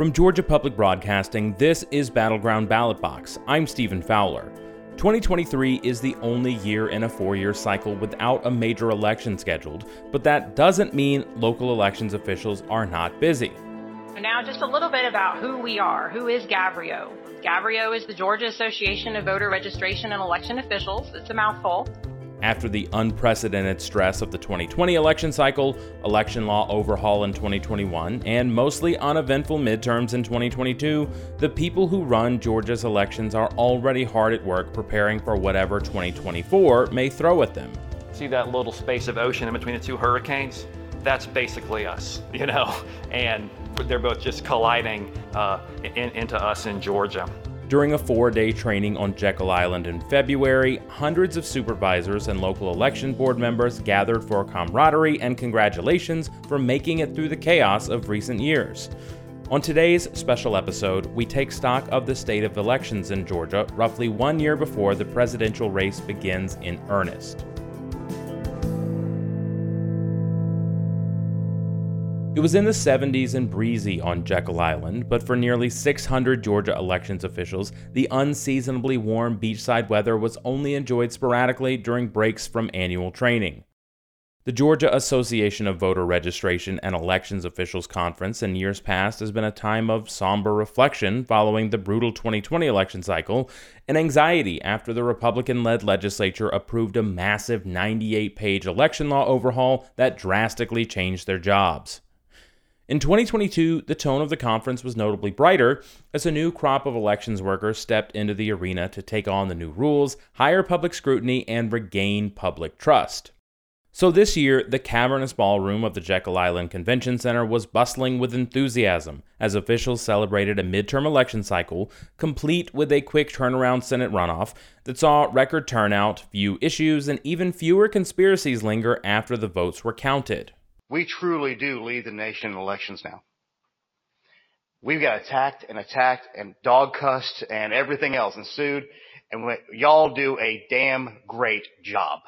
From Georgia Public Broadcasting, this is Battleground Ballot Box. I'm Stephen Fowler. 2023 is the only year in a four year cycle without a major election scheduled, but that doesn't mean local elections officials are not busy. Now, just a little bit about who we are. Who is GAVREO? GAVREO is the Georgia Association of Voter Registration and Election Officials. It's a mouthful. After the unprecedented stress of the 2020 election cycle, election law overhaul in 2021, and mostly uneventful midterms in 2022, the people who run Georgia's elections are already hard at work preparing for whatever 2024 may throw at them. See that little space of ocean in between the two hurricanes? That's basically us, you know, and they're both just colliding uh, in, into us in Georgia. During a four day training on Jekyll Island in February, hundreds of supervisors and local election board members gathered for camaraderie and congratulations for making it through the chaos of recent years. On today's special episode, we take stock of the state of elections in Georgia roughly one year before the presidential race begins in earnest. It was in the 70s and breezy on Jekyll Island, but for nearly 600 Georgia elections officials, the unseasonably warm beachside weather was only enjoyed sporadically during breaks from annual training. The Georgia Association of Voter Registration and Elections Officials Conference in years past has been a time of somber reflection following the brutal 2020 election cycle and anxiety after the Republican led legislature approved a massive 98 page election law overhaul that drastically changed their jobs. In 2022, the tone of the conference was notably brighter as a new crop of elections workers stepped into the arena to take on the new rules, higher public scrutiny, and regain public trust. So this year, the cavernous ballroom of the Jekyll Island Convention Center was bustling with enthusiasm as officials celebrated a midterm election cycle, complete with a quick turnaround Senate runoff that saw record turnout, few issues, and even fewer conspiracies linger after the votes were counted. We truly do lead the nation in elections now. We've got attacked and attacked and dog cussed and everything else and sued, and y'all do a damn great job.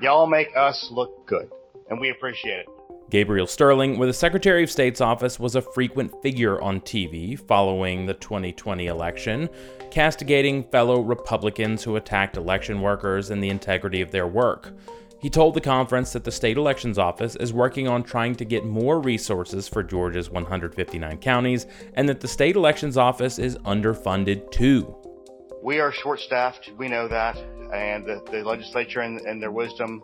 Y'all make us look good, and we appreciate it. Gabriel Sterling, with the Secretary of State's office, was a frequent figure on TV following the 2020 election, castigating fellow Republicans who attacked election workers and the integrity of their work. He told the conference that the state elections office is working on trying to get more resources for Georgia's 159 counties and that the state elections office is underfunded too. We are short staffed, we know that, and the, the legislature and, and their wisdom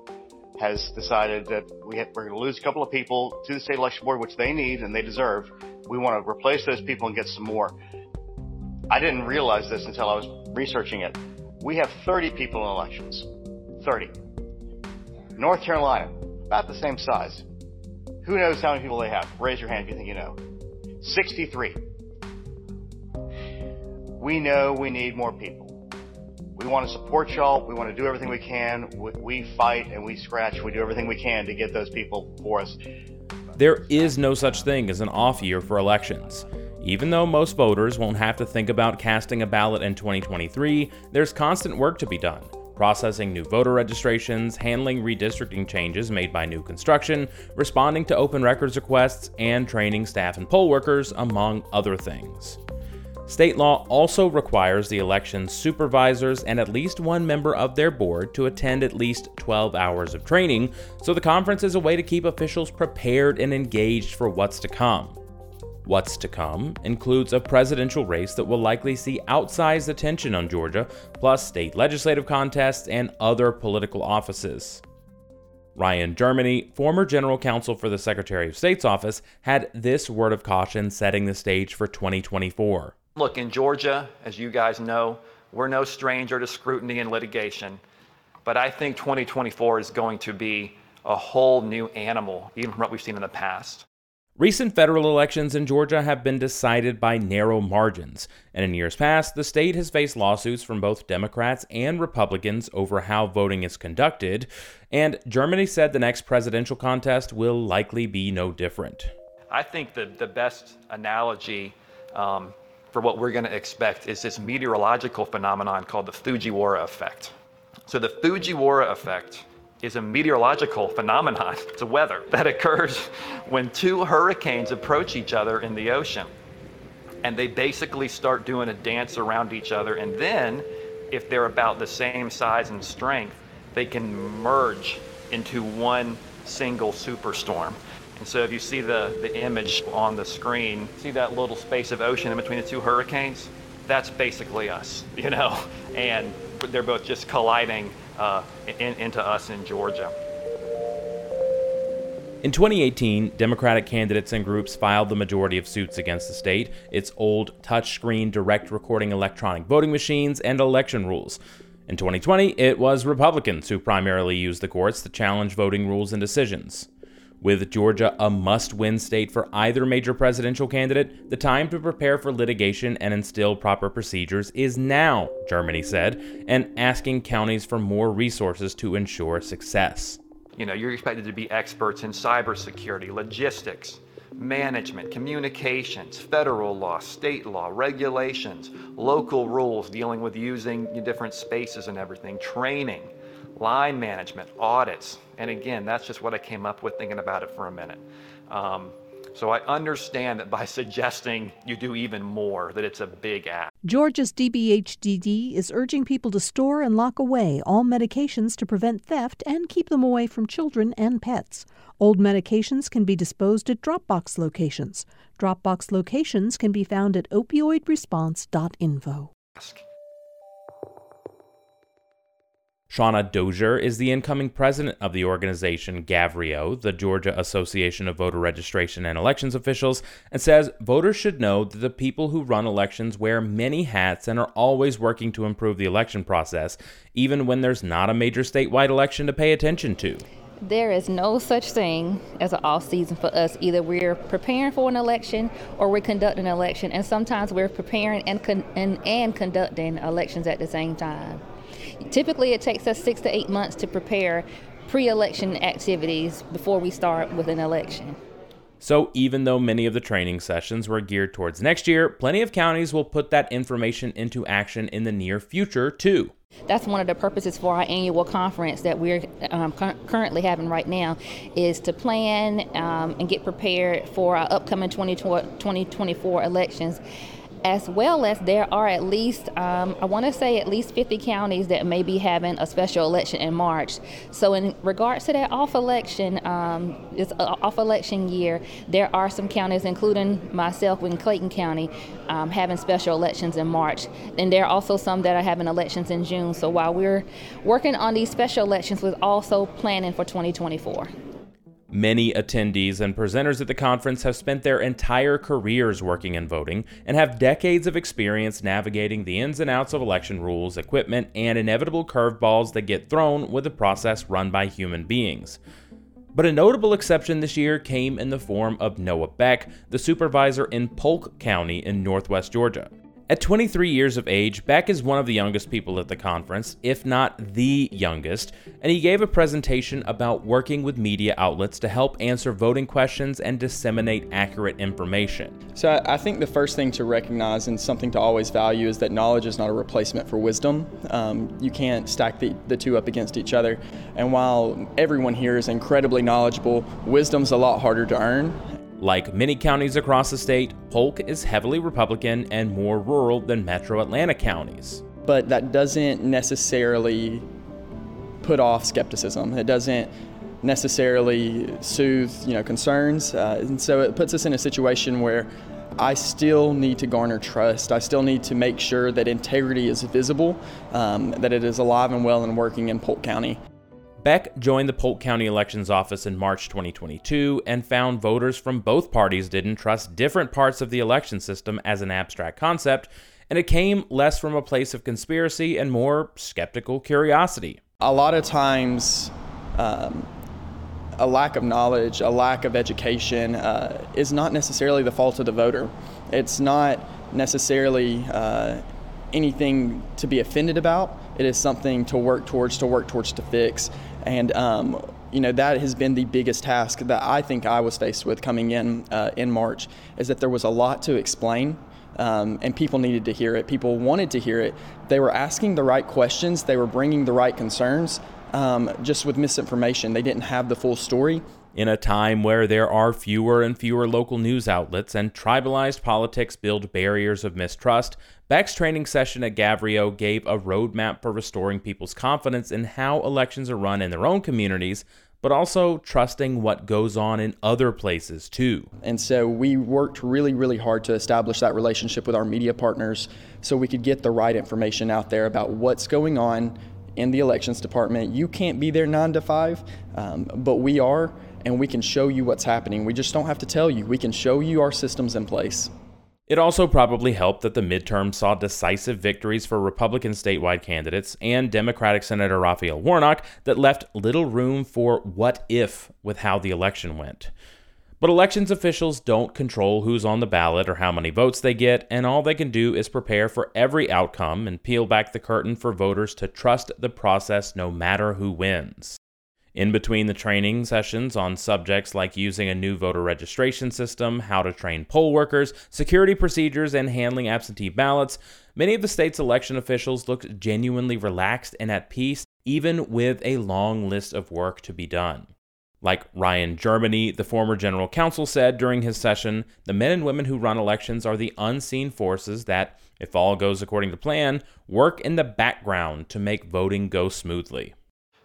has decided that we have, we're going to lose a couple of people to the state election board, which they need and they deserve. We want to replace those people and get some more. I didn't realize this until I was researching it. We have 30 people in elections. 30. North Carolina, about the same size. Who knows how many people they have? Raise your hand if you think you know. 63. We know we need more people. We want to support y'all. We want to do everything we can. We fight and we scratch. We do everything we can to get those people for us. There is no such thing as an off year for elections. Even though most voters won't have to think about casting a ballot in 2023, there's constant work to be done processing new voter registrations, handling redistricting changes made by new construction, responding to open records requests, and training staff and poll workers, among other things. State law also requires the election's supervisors and at least one member of their board to attend at least 12 hours of training, so the conference is a way to keep officials prepared and engaged for what's to come. What's to come includes a presidential race that will likely see outsized attention on Georgia, plus state legislative contests and other political offices. Ryan Germany, former general counsel for the Secretary of State's office, had this word of caution setting the stage for 2024. Look, in Georgia, as you guys know, we're no stranger to scrutiny and litigation. But I think 2024 is going to be a whole new animal, even from what we've seen in the past. Recent federal elections in Georgia have been decided by narrow margins, and in years past, the state has faced lawsuits from both Democrats and Republicans over how voting is conducted, and Germany said the next presidential contest will likely be no different. I think the, the best analogy um, for what we're going to expect is this meteorological phenomenon called the Fujiwara effect. So, the Fujiwara effect is a meteorological phenomenon. It's a weather that occurs when two hurricanes approach each other in the ocean. And they basically start doing a dance around each other. And then, if they're about the same size and strength, they can merge into one single superstorm. And so if you see the, the image on the screen, see that little space of ocean in between the two hurricanes? That's basically us, you know? And they're both just colliding uh, in, into us in Georgia. In 2018, Democratic candidates and groups filed the majority of suits against the state, its old touchscreen direct recording electronic voting machines, and election rules. In 2020, it was Republicans who primarily used the courts to challenge voting rules and decisions. With Georgia a must win state for either major presidential candidate, the time to prepare for litigation and instill proper procedures is now, Germany said, and asking counties for more resources to ensure success. You know, you're expected to be experts in cybersecurity, logistics, management, communications, federal law, state law, regulations, local rules dealing with using different spaces and everything, training line management, audits. And again, that's just what I came up with thinking about it for a minute. Um, so I understand that by suggesting you do even more, that it's a big ask. Georgia's DBHDD is urging people to store and lock away all medications to prevent theft and keep them away from children and pets. Old medications can be disposed at Dropbox locations. Dropbox locations can be found at opioidresponse.info. Shauna Dozier is the incoming president of the organization GAVREO, the Georgia Association of Voter Registration and Elections Officials, and says voters should know that the people who run elections wear many hats and are always working to improve the election process, even when there's not a major statewide election to pay attention to. There is no such thing as an off season for us. Either we're preparing for an election or we're conducting an election, and sometimes we're preparing and, con- and, and conducting elections at the same time. Typically, it takes us six to eight months to prepare pre election activities before we start with an election. So, even though many of the training sessions were geared towards next year, plenty of counties will put that information into action in the near future, too. That's one of the purposes for our annual conference that we're um, cu- currently having right now is to plan um, and get prepared for our upcoming 2024 elections as well as there are at least, um, I want to say at least 50 counties that may be having a special election in March. So, in regards to that off election, um, this uh, off election year, there are some counties, including myself in Clayton County, um, having special elections in March. And there are also some that are having elections in June. So, while we're working on these special elections, we're also planning for 2024. Many attendees and presenters at the conference have spent their entire careers working in voting and have decades of experience navigating the ins and outs of election rules, equipment, and inevitable curveballs that get thrown with a process run by human beings. But a notable exception this year came in the form of Noah Beck, the supervisor in Polk County in northwest Georgia. At 23 years of age, Beck is one of the youngest people at the conference, if not the youngest, and he gave a presentation about working with media outlets to help answer voting questions and disseminate accurate information. So I think the first thing to recognize and something to always value is that knowledge is not a replacement for wisdom. Um, you can't stack the, the two up against each other. And while everyone here is incredibly knowledgeable, wisdom's a lot harder to earn. Like many counties across the state, Polk is heavily Republican and more rural than metro Atlanta counties. But that doesn't necessarily put off skepticism. It doesn't necessarily soothe, you know, concerns. Uh, and so it puts us in a situation where I still need to garner trust. I still need to make sure that integrity is visible, um, that it is alive and well and working in Polk County. Beck joined the Polk County Elections Office in March 2022 and found voters from both parties didn't trust different parts of the election system as an abstract concept, and it came less from a place of conspiracy and more skeptical curiosity. A lot of times, um, a lack of knowledge, a lack of education uh, is not necessarily the fault of the voter. It's not necessarily uh, anything to be offended about. It is something to work towards, to work towards, to fix. And um, you know that has been the biggest task that I think I was faced with coming in uh, in March is that there was a lot to explain. Um, and people needed to hear it. People wanted to hear it. They were asking the right questions. They were bringing the right concerns, um, just with misinformation. They didn't have the full story. In a time where there are fewer and fewer local news outlets and tribalized politics build barriers of mistrust, Beck's training session at GAVREO gave a roadmap for restoring people's confidence in how elections are run in their own communities, but also trusting what goes on in other places too. And so we worked really, really hard to establish that relationship with our media partners so we could get the right information out there about what's going on in the elections department. You can't be there nine to five, um, but we are and we can show you what's happening. We just don't have to tell you. We can show you our systems in place. It also probably helped that the midterm saw decisive victories for Republican statewide candidates and Democratic Senator Raphael Warnock that left little room for what if with how the election went. But elections officials don't control who's on the ballot or how many votes they get, and all they can do is prepare for every outcome and peel back the curtain for voters to trust the process no matter who wins. In between the training sessions on subjects like using a new voter registration system, how to train poll workers, security procedures, and handling absentee ballots, many of the state's election officials looked genuinely relaxed and at peace, even with a long list of work to be done. Like Ryan Germany, the former general counsel, said during his session, the men and women who run elections are the unseen forces that, if all goes according to plan, work in the background to make voting go smoothly.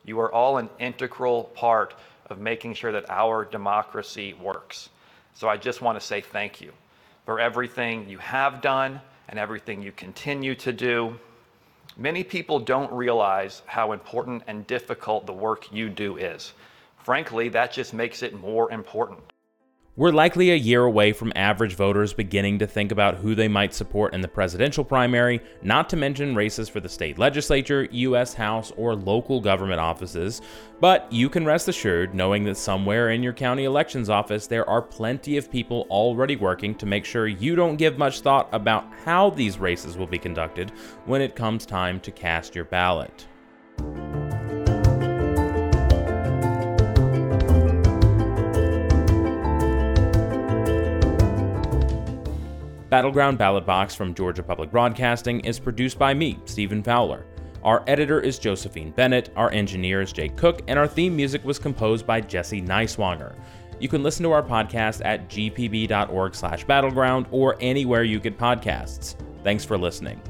You are all an integral part of making sure that our democracy works. So I just want to say thank you for everything you have done and everything you continue to do. Many people don't realize how important and difficult the work you do is. Frankly, that just makes it more important. We're likely a year away from average voters beginning to think about who they might support in the presidential primary, not to mention races for the state legislature, U.S. House, or local government offices. But you can rest assured knowing that somewhere in your county elections office there are plenty of people already working to make sure you don't give much thought about how these races will be conducted when it comes time to cast your ballot. Battleground Ballot Box from Georgia Public Broadcasting is produced by me, Stephen Fowler. Our editor is Josephine Bennett, our engineer is Jake Cook, and our theme music was composed by Jesse Neiswanger. You can listen to our podcast at gpb.org slash battleground or anywhere you get podcasts. Thanks for listening.